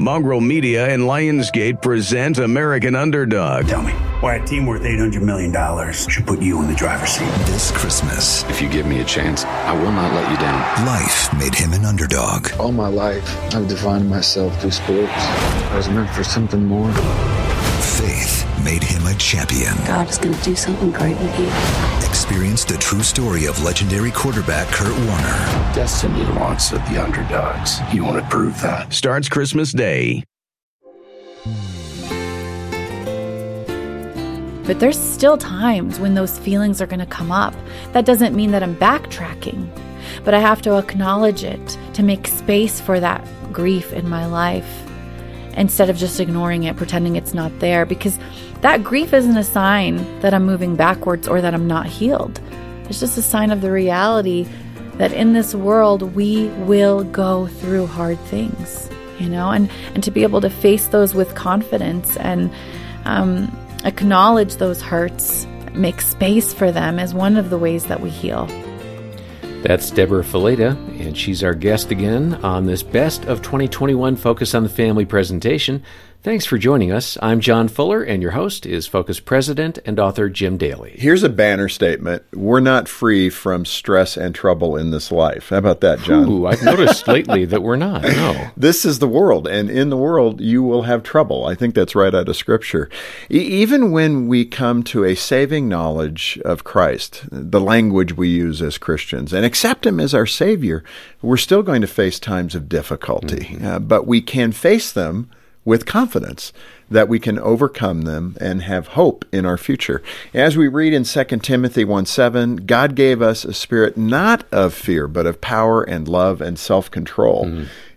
Mongrel Media and Lionsgate present American Underdog. Tell me, why a team worth $800 million should put you in the driver's seat? This Christmas, If you give me a chance, I will not let you down. life made him an underdog. All my life, I've defined myself through sports. I was meant for something more. Faith made him a champion. God is going to do something great with you. Experience the true story of legendary quarterback Kurt Warner. Destiny wants of the underdogs. You want to prove that? Starts Christmas Day. But there's still times when those feelings are going to come up. That doesn't mean that I'm backtracking, but I have to acknowledge it to make space for that grief in my life instead of just ignoring it, pretending it's not there, because that grief isn't a sign that I'm moving backwards or that I'm not healed. It's just a sign of the reality that in this world we will go through hard things, you know, and, and to be able to face those with confidence and um, acknowledge those hurts, make space for them is one of the ways that we heal. That's Debra Fileta, and she's our guest again on this Best of 2021 Focus on the Family presentation. Thanks for joining us. I'm John Fuller, and your host is Focus President and author Jim Daly. Here's a banner statement. We're not free from stress and trouble in this life. How about that, John? Ooh, I've noticed lately that we're not. No. This is the world, and in the world, you will have trouble. I think that's right out of Scripture. E- even when we come to a saving knowledge of Christ, the language we use as Christians, and accept Him as our Savior, we're still going to face times of difficulty. Uh, but we can face them with confidence that we can overcome them and have hope in our future. As we read in 2 Timothy 1 7, God gave us a spirit not of fear, but of power and love and self control.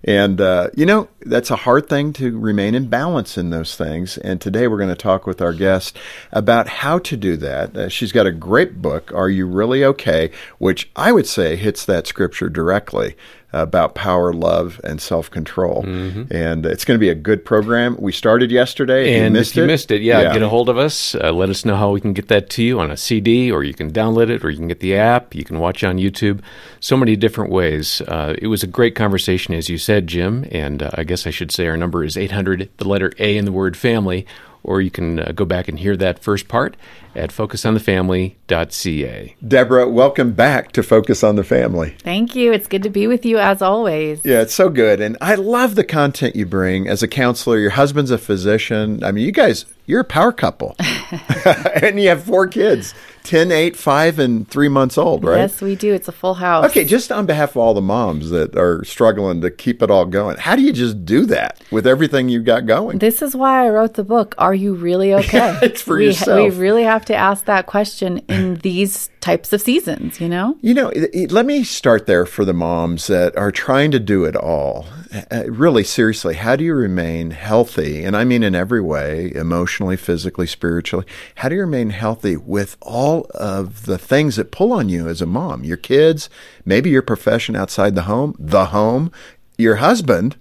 And, uh, you know, that's a hard thing to remain in balance in those things. And today we're going to talk with our guest about how to do that. Uh, she's got a great book, Are You Really Okay? which I would say hits that scripture directly about power, love, and self control. And it's going to be a good program. We started yesterday. And you missed if you it, missed it, yeah, get a hold of us. Uh, let us know how we can get that to you on a CD, or you can download it, or you can get the app. You can watch on YouTube. So many different ways. Uh, it was a great conversation, as you said, Jim. And uh, I guess I should say our number is 800, the letter A in the word family, or you can uh, go back and hear that first part at focusonthefamily.ca. Debra, welcome back to Focus on the Family. Thank you. It's good to be with you as always. Yeah, it's so good. And I love the content you bring as a counselor. Your husband's a physician. I mean, you guys, you're a power couple. and you have four kids 10, 8, 5, and 3 months old, right? Yes, we do. It's a full house. Okay, just on behalf of all the moms that are struggling to keep it all going, how do you just do that with everything you've got going? This is why I wrote the book. Are you really okay? It's for we, yourself. We really have to ask that question in these types of seasons, you know? You know, let me start there for the moms that are trying to do it all. Uh, really, seriously, how do you remain healthy? And I mean in every way emotionally, physically, spiritually. How do you remain healthy with all of the things that pull on you as a mom? Your kids, maybe your profession outside the home, the home, your husband.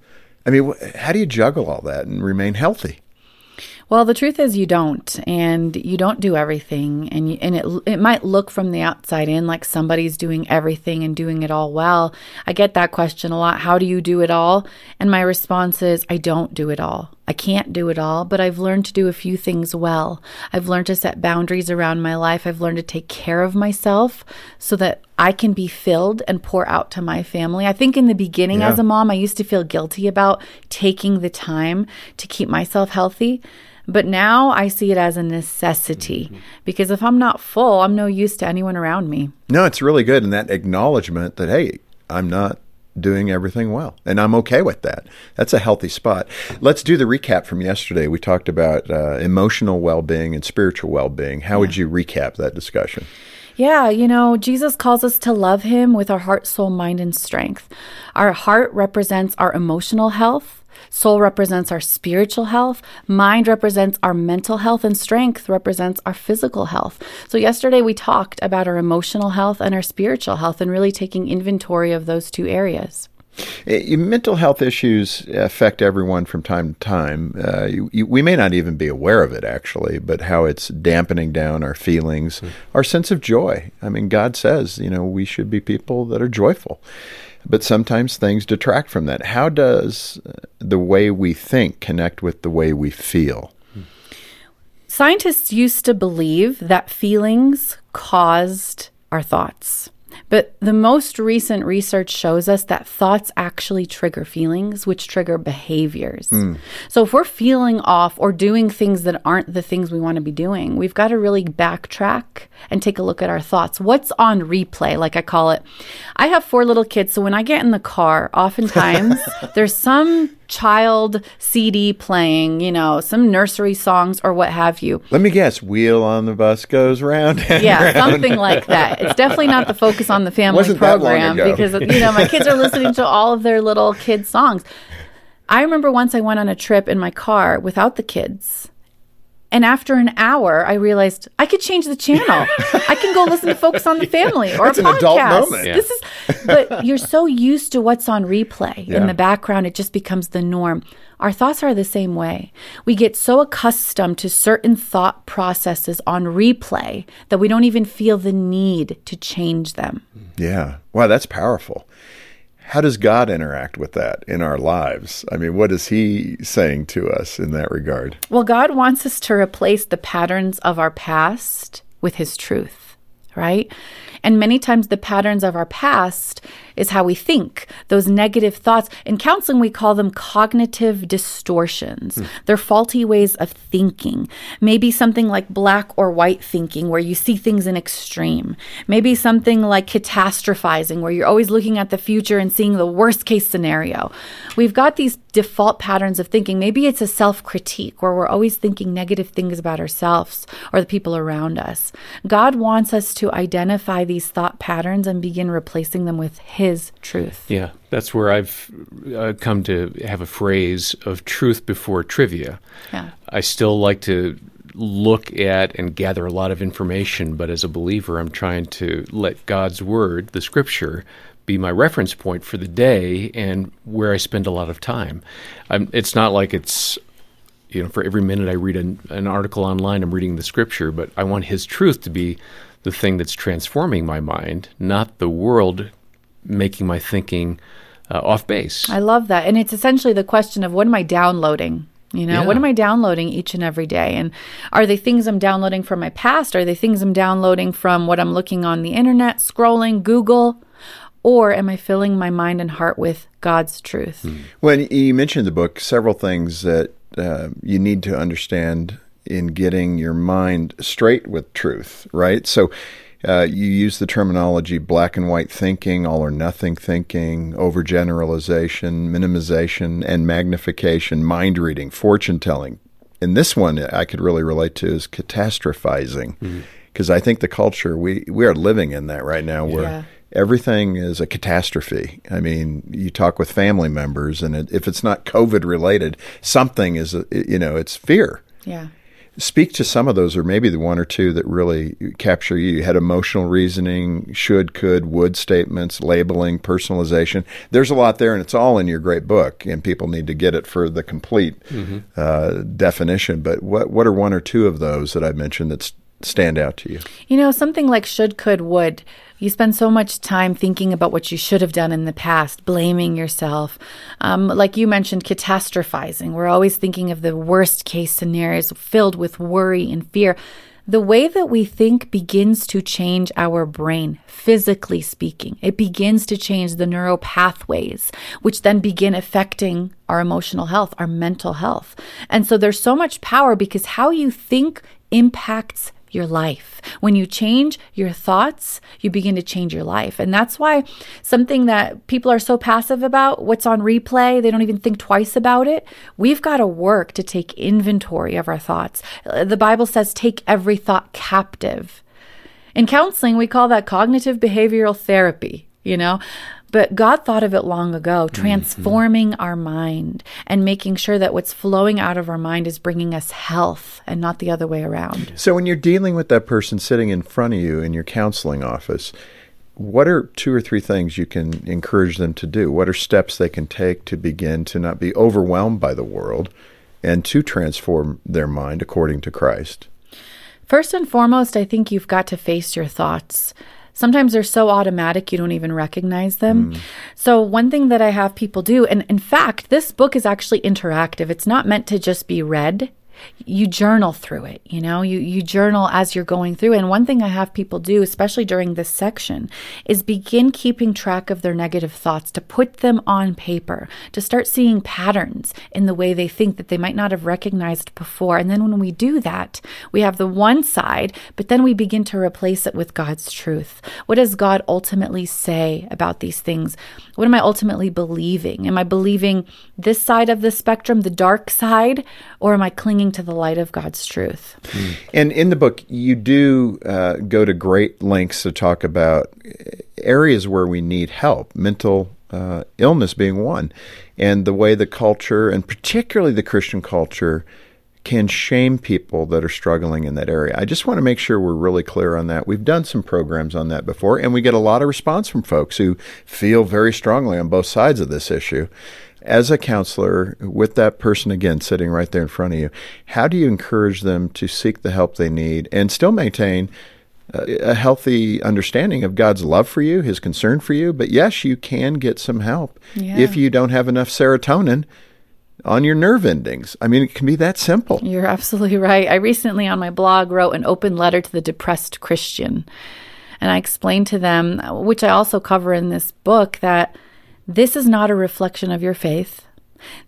I mean, how do you juggle all that and remain healthy? Well, the truth is you don't, and you don't do everything, and you, and it it might look from the outside in like somebody's doing everything and doing it all well. I get that question a lot. How do you do it all? And my response is I don't do it all. I can't do it all, but I've learned to do a few things well. I've learned to set boundaries around my life. I've learned to take care of myself so that I can be filled and pour out to my family. I think in the beginning as a mom, I used to feel guilty about taking the time to keep myself healthy. But now I see it as a necessity mm-hmm. because if I'm not full, I'm no use to anyone around me. No, it's really good. And that acknowledgement that, hey, I'm not doing everything well. And I'm okay with that. That's a healthy spot. Let's do the recap from yesterday. We talked about uh, emotional well being and spiritual well being. How would you recap that discussion? Yeah, you know, Jesus calls us to love him with our heart, soul, mind, and strength. Our heart represents our emotional health. Soul represents our spiritual health. Mind represents our mental health. And strength represents our physical health. So, yesterday we talked about our emotional health and our spiritual health and really taking inventory of those two areas. Uh, mental health issues affect everyone from time to time. Uh, you, you, we may not even be aware of it, actually, but how it's dampening down our feelings, our sense of joy. I mean, God says, you know, we should be people that are joyful. But sometimes things detract from that. How does uh, the way we think connect with the way we feel? Scientists used to believe that feelings caused our thoughts. But the most recent research shows us that thoughts actually trigger feelings, which trigger behaviors. Mm. So if we're feeling off or doing things that aren't the things we want to be doing, we've got to really backtrack and take a look at our thoughts. What's on replay, like I call it? I have four little kids, so when I get in the car, oftentimes there's some child CD playing, you know, some nursery songs or what have you. Let me guess, Wheel on the Bus goes round. yeah, round. something like that. It's definitely not the focus on the family program because you know my kids are listening to all of their little kids songs. I remember once I went on a trip in my car without the kids and after an hour, I realized I could change the channel. I can go listen to Focus on the Family or That's a podcast. An adult moment. Yeah. This is, but you're so used to what's on replay yeah. in the background, it just becomes the norm. Our thoughts are the same way. We get so accustomed to certain thought processes on replay that we don't even feel the need to change them. Yeah. Wow, that's powerful how does God interact with that in our lives? I mean, what is He saying to us in that regard? Well, God wants us to replace the patterns of our past with His truth, right? And many times the patterns of our past is how we think, those negative thoughts. In counseling, we call them cognitive distortions. Mm. They're faulty ways of thinking. Maybe something like black or white thinking, where you see things in extreme. Maybe something like catastrophizing, where you're always looking at the future and seeing the worst case scenario. We've got these default patterns of thinking. Maybe it's a self critique, where we're always thinking negative things about ourselves or the people around us. God wants us to identify these thought patterns and begin replacing them with His truth. Yeah, that's where I've uh, come to have a phrase of truth before trivia. Yeah. I still like to look at and gather a lot of information, but as a believer, I'm trying to let God's word, the scripture, be my reference point for the day and where I spend a lot of time. Um, it's not like it's you know for every minute I read an, an article online, I'm reading the scripture, but I want His truth to be the thing that's transforming my mind, not the world making my thinking uh, off base. I love that. And it's essentially the question of what am I downloading? You know, yeah. what am I downloading each and every day? And are they things I'm downloading from my past? Are they things I'm downloading from what I'm looking on the internet, scrolling, Google? Or am I filling my mind and heart with God's truth? Hmm. When you mentioned the book, several things that uh, you need to understand in getting your mind straight with truth, right? So uh, you use the terminology black and white thinking, all or nothing thinking, overgeneralization, minimization, and magnification, mind reading, fortune telling. And this one I could really relate to is catastrophizing, because mm-hmm. I think the culture we we are living in that right now, where yeah. everything is a catastrophe. I mean, you talk with family members, and it, if it's not COVID related, something is you know it's fear. Yeah speak to some of those, or maybe the one or two that really capture you. You had emotional reasoning, should, could, would statements, labeling, personalization. There's a lot there, and it's all in your great book, and people need to get it for the complete mm-hmm. uh, definition. But what what are one or two of those that I mentioned that stand out to you? You know, something like should, could, would you spend so much time thinking about what you should have done in the past, blaming yourself. Um, like you mentioned, catastrophizing. We're always thinking of the worst case scenarios filled with worry and fear. The way that we think begins to change our brain, physically speaking. It begins to change the neural pathways, which then begin affecting our emotional health, our mental health. And so there's so much power because how you think impacts your life. When you change your thoughts, you begin to change your life. And that's why something that people are so passive about, what's on replay, they don't even think twice about it. We've got to work to take inventory of our thoughts. Uh, the Bible says, take every thought captive. In counseling, we call that cognitive behavioral therapy, you know? But God thought of it long ago, mm-hmm. transforming mm-hmm. our mind and making sure that what's flowing out of our mind is bringing us health and not the other way around. So, when you're dealing with that person sitting in front of you in your counseling office, what are two or three things you can encourage them to do? What are steps they can take to begin to not be overwhelmed by the world and to transform their mind according to Christ? First and foremost, I think you've got to face your thoughts Sometimes they're so automatic you don't even recognize them. Mm. So, one thing that I have people do, and in fact, this book is actually interactive, it's not meant to just be read you journal through it you know? You you journal as you're going through. And one thing i have people do especially during this section is begin keeping track of their negative thoughts to put them on paper to start seeing patterns in the way they think that they might not have recognized before. And then when we do that we have the one side but then we begin to replace it with god's truth. What does god ultimately say about these things? What am i ultimately believing? Am i believing this side of the spectrum the dark side or am i clinging to the light of God's truth. And in the book, you do uh, go to great lengths to talk about areas where we need help, mental uh, illness being one, and the way the culture, and particularly the Christian culture, can shame people that are struggling in that area. I just want to make sure we're really clear on that. We've done some programs on that before, and we get a lot of response from folks who feel very strongly on both sides of this issue as a counselor with that person again sitting right there in front of you, how do you encourage them to seek the help they need and still maintain uh, a healthy understanding of God's love for you, His concern for you? But yes, you can get some help yeah. if you don't have enough serotonin on your nerve endings. I mean, it can be that simple. You're absolutely right. I recently on my blog wrote an open letter to the depressed Christian. And I explained to them, which I also cover in this book, that this is not a reflection of your faith.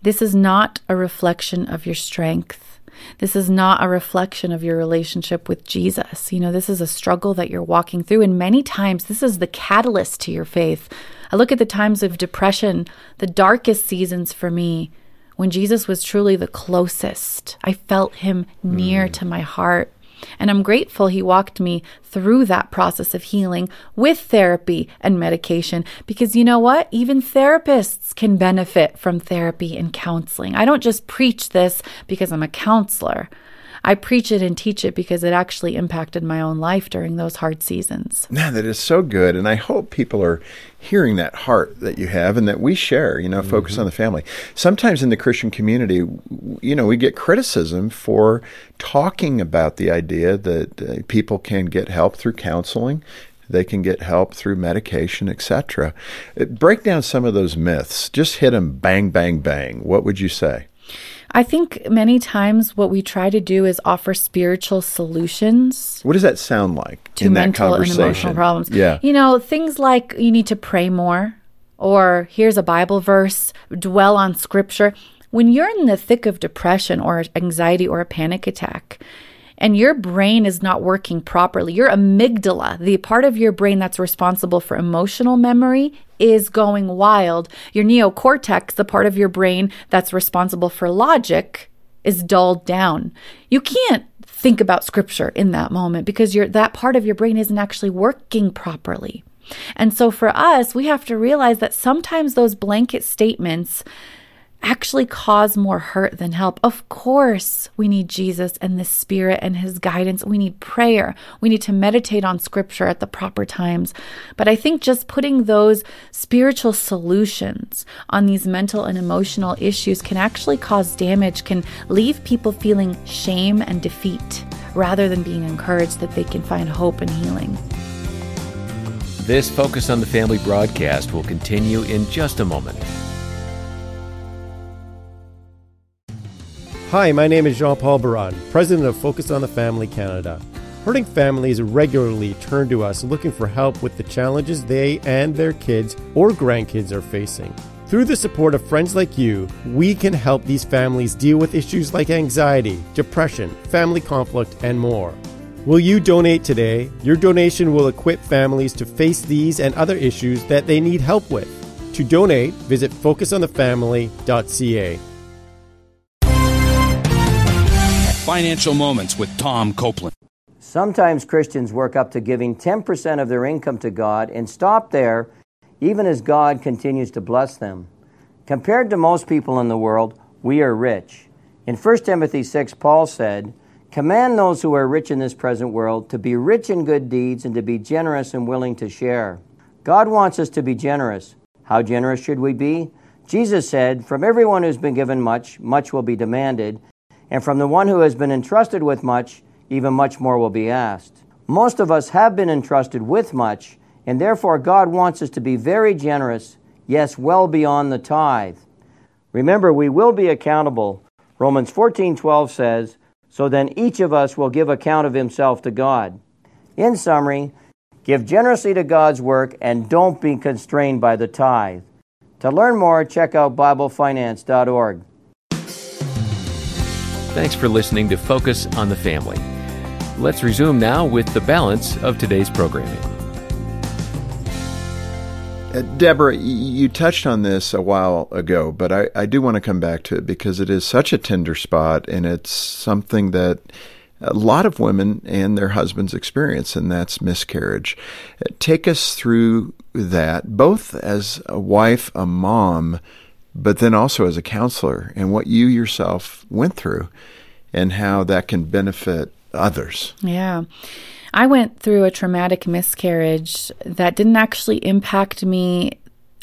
This is not a reflection of your strength. This is not a reflection of your relationship with Jesus. You know, this is a struggle that you're walking through. And many times, this is the catalyst to your faith. I look at the times of depression, the darkest seasons for me, when Jesus was truly the closest. I felt him near mm. to my heart. And I'm grateful he walked me through that process of healing with therapy and medication because you know what? Even therapists can benefit from therapy and counseling. I don't just preach this because I'm a counselor. I preach it and teach it because it actually impacted my own life during those hard seasons. Man, that is so good. And I hope people are hearing that heart that you have and that we share, you know, mm-hmm. focus on the family. Sometimes in the Christian community, you know, we get criticism for talking about the idea that uh, people can get help through counseling they can get help through medication, etc. Uh, break down some of those myths. Just hit them bang, bang, bang. What would you say? I think many times what we try to do is offer spiritual solutions. What does that sound like to mental and emotional problems? Yeah. You know, things like you need to pray more, or here's a Bible verse, dwell on scripture. When you're in the thick of depression or anxiety or a panic attack, and your brain is not working properly, your amygdala, the part of your brain that's responsible for emotional memory, is going wild. Your neocortex, the part of your brain that's responsible for logic, is dulled down. You can't think about scripture in that moment because that part of your brain isn't actually working properly. And so for us, we have to realize that sometimes those blanket statements actually cause more hurt than help. Of course, we need Jesus and the Spirit and His guidance. We need prayer. We need to meditate on Scripture at the proper times. But I think just putting those spiritual solutions on these mental and emotional issues can actually cause damage, can leave people feeling shame and defeat rather than being encouraged that they can find hope and healing. This Focus on the Family broadcast will continue in just a moment. Hi, my name is Jean Paul Baran, President of Focus on the Family Canada. Hurting families regularly turn to us looking for help with the challenges they and their kids or grandkids are facing. Through the support of friends like you, we can help these families deal with issues like anxiety, depression, family conflict, and more. Will you donate today? Your donation will equip families to face these and other issues that they need help with. To donate, visit focusonthefamily.ca. Financial Moments with Tom Copeland. Sometimes Christians work up to giving 10% of their income to God and stop there, even as God continues to bless them. Compared to most people in the world, we are rich. In 1 Timothy 6, Paul said, Command those who are rich in this present world to be rich in good deeds and to be generous and willing to share. God wants us to be generous. How generous should we be? Jesus said, From everyone who's been given much, much will be demanded and from the one who has been entrusted with much, even much more will be asked. Most of us have been entrusted with much, And therefore, God wants us to be very generous, yes, well beyond the tithe. Remember, we will be accountable. Romans 14:12 says, "So then each of us will give account of himself to God." In summary, give generously to God's work and don't be constrained by the tithe. To learn more, check out biblefinance.org. Thanks for listening to Focus on the Family. Let's resume now with the balance of today's programming. Uh, Debra, you touched on this a while ago, but I, I do want to come back to it because it is such a tender spot and it's something that a lot of women and their husbands experience, and that's miscarriage. Uh, take us through that, both as a wife, a mom, but then also as a counselor, and what you yourself went through, and how that can benefit others. Yeah. I went through a traumatic miscarriage that didn't actually impact me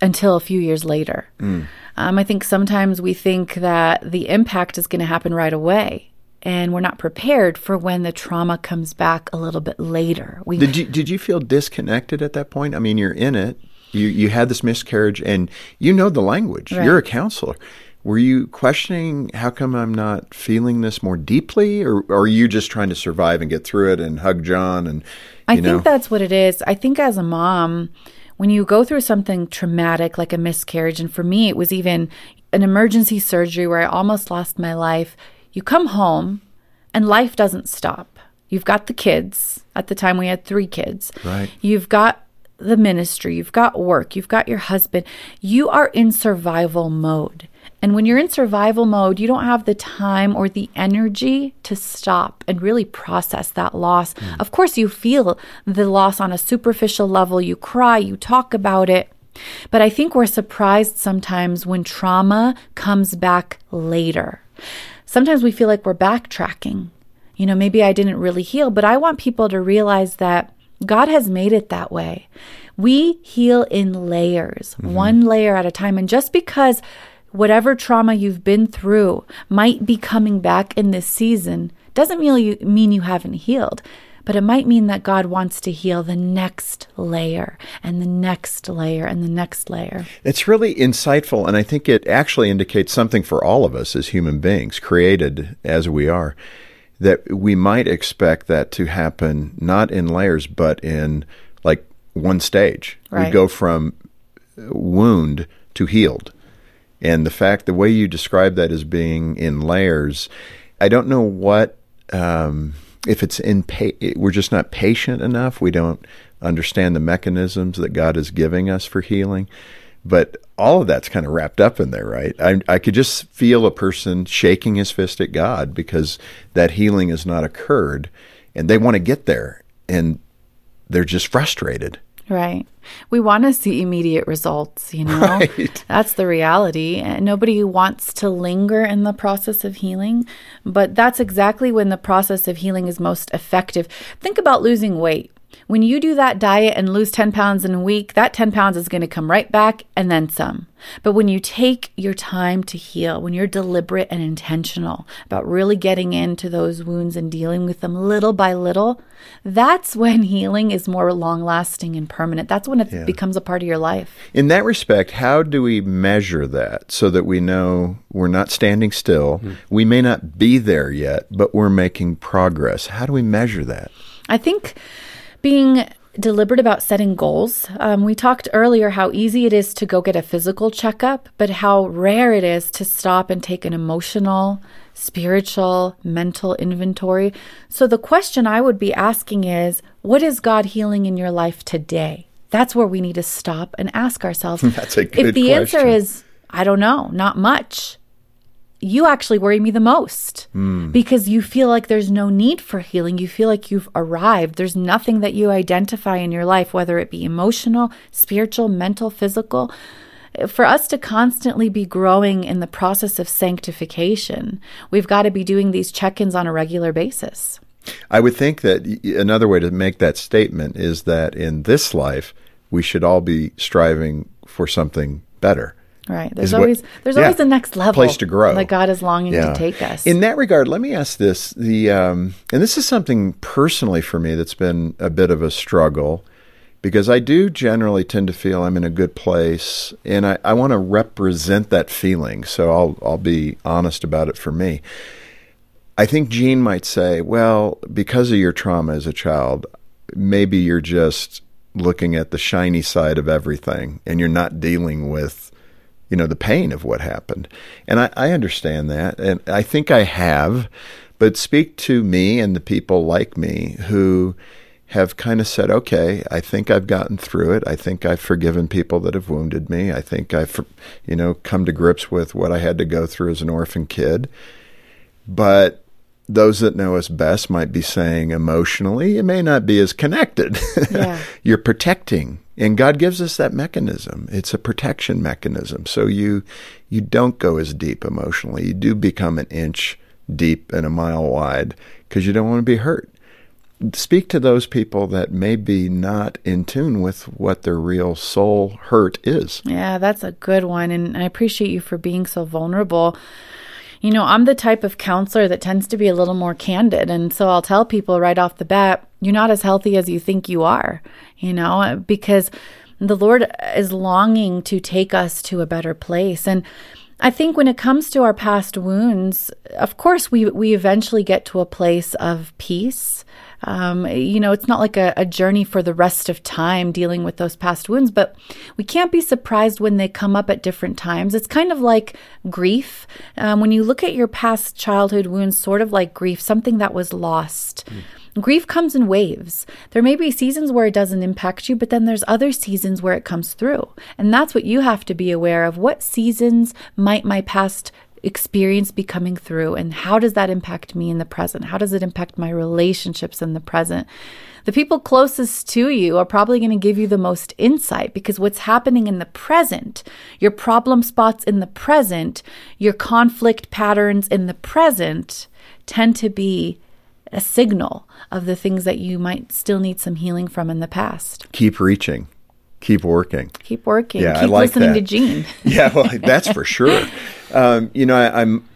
until a few years later. Mm. Um, I think sometimes we think that the impact is going to happen right away, and we're not prepared for when the trauma comes back a little bit later. We, did you did you feel disconnected at that point? I mean, you're in it. You you had this miscarriage, and you know the language. Right. You're a counselor were you questioning how come I'm not feeling this more deeply, or, or, are you just trying to survive and get through it and hug John? And I know? think that's what it is. I think as a mom, when you go through something traumatic like a miscarriage, and for me, it was even an emergency surgery where I almost lost my life. You come home, and life doesn't stop. You've got the kids. At the time, we had three kids. Right. You've got the ministry, you've got work, you've got your husband. You are in survival mode. And when you're in survival mode, you don't have the time or the energy to stop and really process that loss. Mm. Of course, you feel the loss on a superficial level. You cry, you talk about it. But I think we're surprised sometimes when trauma comes back later. Sometimes we feel like we're backtracking. You know, maybe I didn't really heal, but I want people to realize that God has made it that way. We heal in layers, mm-hmm. one layer at a time. And just because whatever trauma you've been through might be coming back in this season doesn't mean you, mean you haven't healed but it might mean that God wants to heal the next layer and the next layer and the next layer. It's really insightful, and I think it actually indicates something for all of us as human beings, created as we are, that we might expect that to happen not in layers, but in like one stage. Right. We go from wound to healed. And the fact, the way you describe that as being in layers, I don't know what, um, if it's in, pa- we're just not patient enough. We don't understand the mechanisms that God is giving us for healing. But all of that's kind of wrapped up in there, right? I, I could just feel a person shaking his fist at God because that healing has not occurred and they want to get there and they're just frustrated. Right. We want to see immediate results, you know? Right. That's the reality. And nobody wants to linger in the process of healing, but that's exactly when the process of healing is most effective. Think about losing weight. When you do that diet and lose 10 pounds in a week, that 10 pounds is going to come right back and then some. But when you take your time to heal, when you're deliberate and intentional about really getting into those wounds and dealing with them little by little, that's when healing is more long lasting and permanent. That's when it yeah. becomes a part of your life. In that respect, how do we measure that so that we know we're not standing still? Mm-hmm. We may not be there yet, but we're making progress. How do we measure that? I think being deliberate about setting goals. Um, we talked earlier how easy it is to go get a physical checkup, but how rare it is to stop and take an emotional, spiritual, mental inventory. So the question I would be asking is what is God healing in your life today? That's where we need to stop and ask ourselves. That's a good If the question. answer is, I don't know, not much, you actually worry me the most mm. because you feel like there's no need for healing. You feel like you've arrived. There's nothing that you identify in your life, whether it be emotional, spiritual, mental, physical. For us to constantly be growing in the process of sanctification, we've got to be doing these check ins on a regular basis. I would think that another way to make that statement is that in this life, we should all be striving for something better. Right. There's always what, there's yeah, always the next level place to grow that God is longing yeah. to take us. In that regard, let me ask this: the um, and this is something personally for me that's been a bit of a struggle. because I do generally tend to feel I'm in a good place and I, I want to represent that feeling. So I'll, I'll be honest about it for me. I think Jean might say, well, because of your trauma as a child, maybe you're just looking at the shiny side of everything and you're not dealing with you know the pain of what happened and I, I understand that and i think i have but speak to me and the people like me who have kind of said, okay, I think I've gotten through it. I think I've forgiven people that have wounded me. I think I've, you know, come to grips with what I had to go through as an orphan kid. But those that know us best might be saying emotionally, it may not be as connected. Yeah. You're protecting. And God gives us that mechanism. It's a protection mechanism. So you you don't go as deep emotionally. You do become an inch deep and a mile wide because you don't want to be hurt speak to those people that may be not in tune with what their real soul hurt is. Yeah, that's a good one. And I appreciate you for being so vulnerable. You know, I'm the type of counselor that tends to be a little more candid. And so I'll tell people right off the bat, you're not as healthy as you think you are, you know, because the Lord is longing to take us to a better place. And I think when it comes to our past wounds, of course, we, we eventually get to a place of peace um, you know, it's not like a, a journey for the rest of time dealing with those past wounds, but we can't be surprised when they come up at different times. It's kind of like grief. Um, when you look at your past childhood wounds, sort of like grief, something that was lost. Mm. Grief comes in waves. There may be seasons where it doesn't impact you, but then there's other seasons where it comes through. And that's what you have to be aware of. What seasons might my past experience be coming through and how does that impact me in the present how does it impact my relationships in the present the people closest to you are probably going to give you the most insight because what's happening in the present your problem spots in the present your conflict patterns in the present tend to be a signal of the things that you might still need some healing from in the past keep reaching keep working. Keep working. Yeah, keep I like listening that. to Jean. yeah, well, that's for sure. Um, you know, I, I'm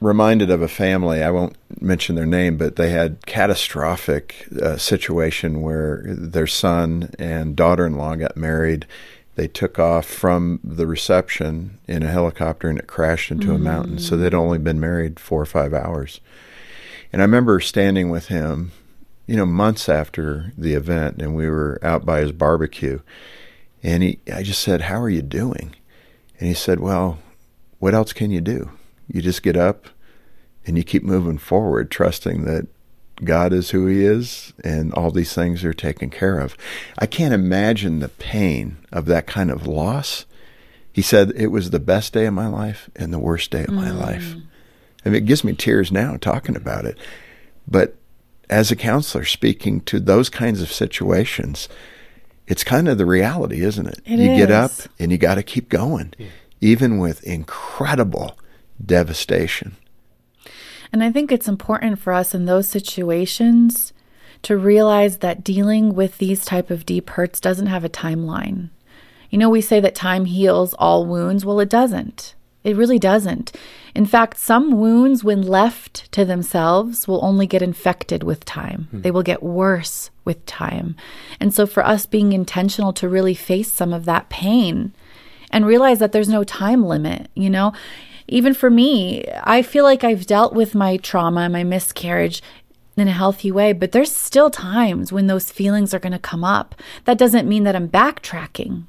reminded of a family. I won't mention their name, but they had catastrophic uh, situation where their son and daughter-in-law got married. They took off from the reception in a helicopter and it crashed into mm. a mountain. So they'd only been married four or five hours. And I remember standing with him, you know, months after the event, and we were out by his barbecue and he, I just said, How are you doing? And he said, Well, what else can you do? You just get up and you keep moving forward, trusting that God is who He is and all these things are taken care of. I can't imagine the pain of that kind of loss. He said, It was the best day of my life and the worst day of mm. my life. I mean, it gives me tears now talking about it. But as a counselor, speaking to those kinds of situations, it's kind of the reality, isn't it? it you is. get up and you got to keep going, yeah. Even with incredible devastation. And I think it's important for us in those situations to realize that dealing with these type of deep hurts doesn't have a timeline. You know, we say that time heals all wounds. Well, it doesn't. It really doesn't. In fact, some wounds, when left to themselves, will only get infected with time. Hmm. They will get worse with time. And so, for us being intentional to really face some of that pain and realize that there's no time limit, you know, even for me, I feel like I've dealt with my trauma, my miscarriage in a healthy way, but there's still times when those feelings are going to come up. That doesn't mean that I'm backtracking.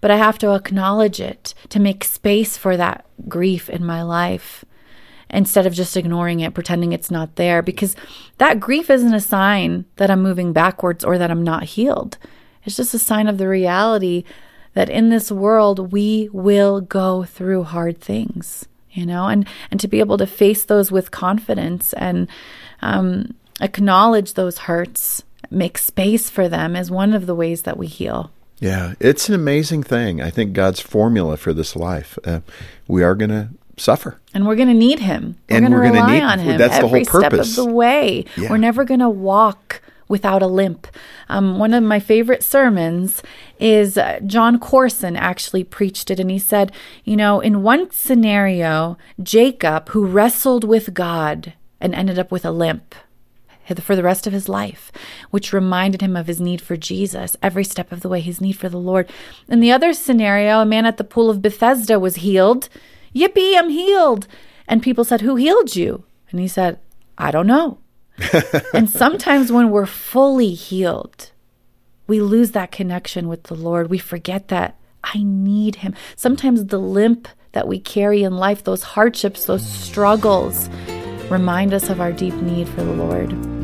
But I have to acknowledge it to make space for that grief in my life instead of just ignoring it, pretending it's not there, because that grief isn't a sign that I'm moving backwards or that I'm not healed. It's just a sign of the reality that in this world we will go through hard things, you know, and and to be able to face those with confidence and um, acknowledge those hurts, make space for them is one of the ways that we heal. Yeah, it's an amazing thing. I think God's formula for this life. Uh, we are going to suffer, and we're going to need Him. And we're going to rely need, on Him that's every the whole purpose. step of the way. Yeah. We're never going to walk without a limp. Um, one of my favorite sermons is uh, Jon Courson actually preached it, and he said, you know, in one scenario, Jacob, who wrestled with God and ended up with a limp, for the rest of his life, which reminded him of his need for Jesus every step of the way, his need for the Lord. In the other scenario, a man at the pool of Bethesda was healed. Yippee, I'm healed. And people said, Who healed you? And he said, I don't know. and sometimes when we're fully healed, we lose that connection with the Lord. We forget that I need Him. Sometimes the limp that we carry in life, those hardships, those struggles, remind us of our deep need for the Lord.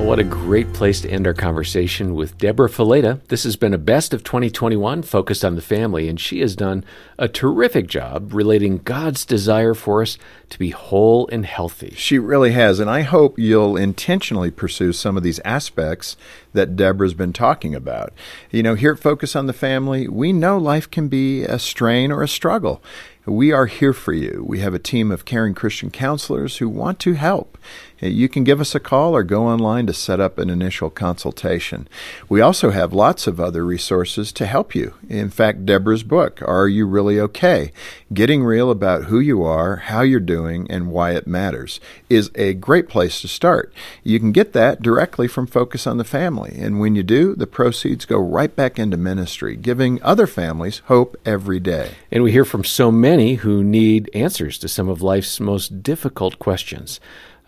Well, what a great place to end our conversation with Debra Fileta. This has been a best of 2021 focused on the family, and she has done a terrific job relating God's desire for us to be whole and healthy. She really has, and I hope you'll intentionally pursue some of these aspects that Debra's been talking about. You know, here at Focus on the Family, we know life can be a strain or a struggle. We are here for you. We have a team of caring Christian counselors who want to help. You can give us a call or go online to set up an initial consultation. We also have lots of other resources to help you. In fact, Debra's book, Are You Really Okay? Getting Real About Who You Are, How You're Doing, and Why It Matters, is a great place to start. You can get that directly from Focus on the Family. And when you do, the proceeds go right back into ministry, giving other families hope every day. And we hear from so many who need answers to some of life's most difficult questions.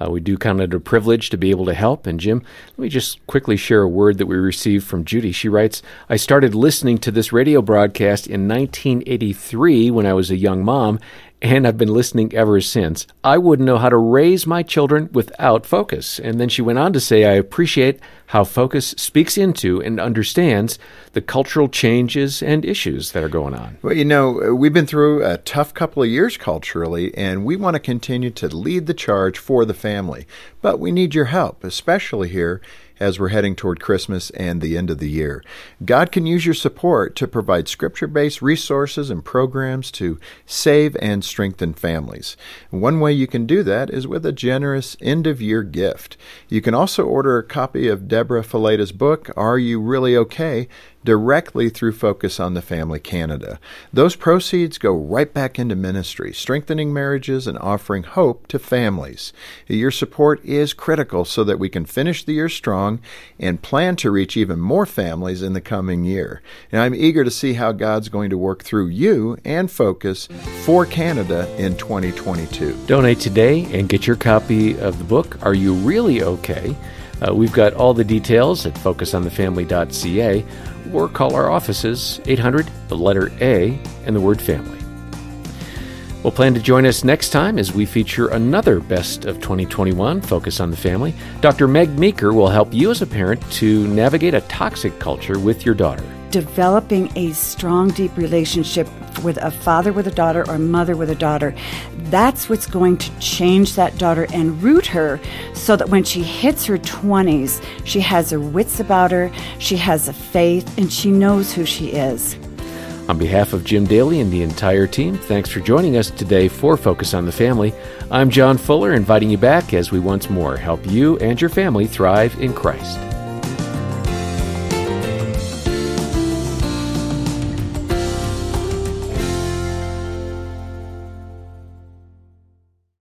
Uh, we do count it a privilege to be able to help. And Jim, let me just quickly share a word that we received from Judy. She writes I started listening to this radio broadcast in 1983 when I was a young mom, and I've been listening ever since. I wouldn't know how to raise my children without Focus. And then she went on to say, I appreciate how Focus speaks into and understands the cultural changes and issues that are going on. Well, you know, we've been through a tough couple of years culturally, and we want to continue to lead the charge for the family. But we need your help, especially here as we're heading toward Christmas and the end of the year. God can use your support to provide scripture based resources and programs to save and strengthen families. One way you can do that is with a generous end of year gift. You can also order a copy of Debra Fileta's book, Are You Really Okay? directly through Focus on the Family Canada. Those proceeds go right back into ministry, strengthening marriages and offering hope to families. Your support is critical so that we can finish the year strong and plan to reach even more families in the coming year. And I'm eager to see how God's going to work through you and Focus for Canada in 2022. Donate today and get your copy of the book, Are You Really Okay? Uh, we've got all the details at focusonthefamily.ca or call our offices 800 the letter A and the word family. We'll plan to join us next time as we feature another Best of 2021 Focus on the Family. Dr. Meg Meeker will help you as a parent to navigate a toxic culture with your daughter developing a strong, deep relationship with a father with a daughter or a mother with a daughter. That's what's going to change that daughter and root her so that when she hits her 20s, she has her wits about her, she has a faith, and she knows who she is. On behalf of Jim Daly and the entire team, thanks for joining us today for Focus on the Family. I'm John Fuller, inviting you back as we once more help you and your family thrive in Christ.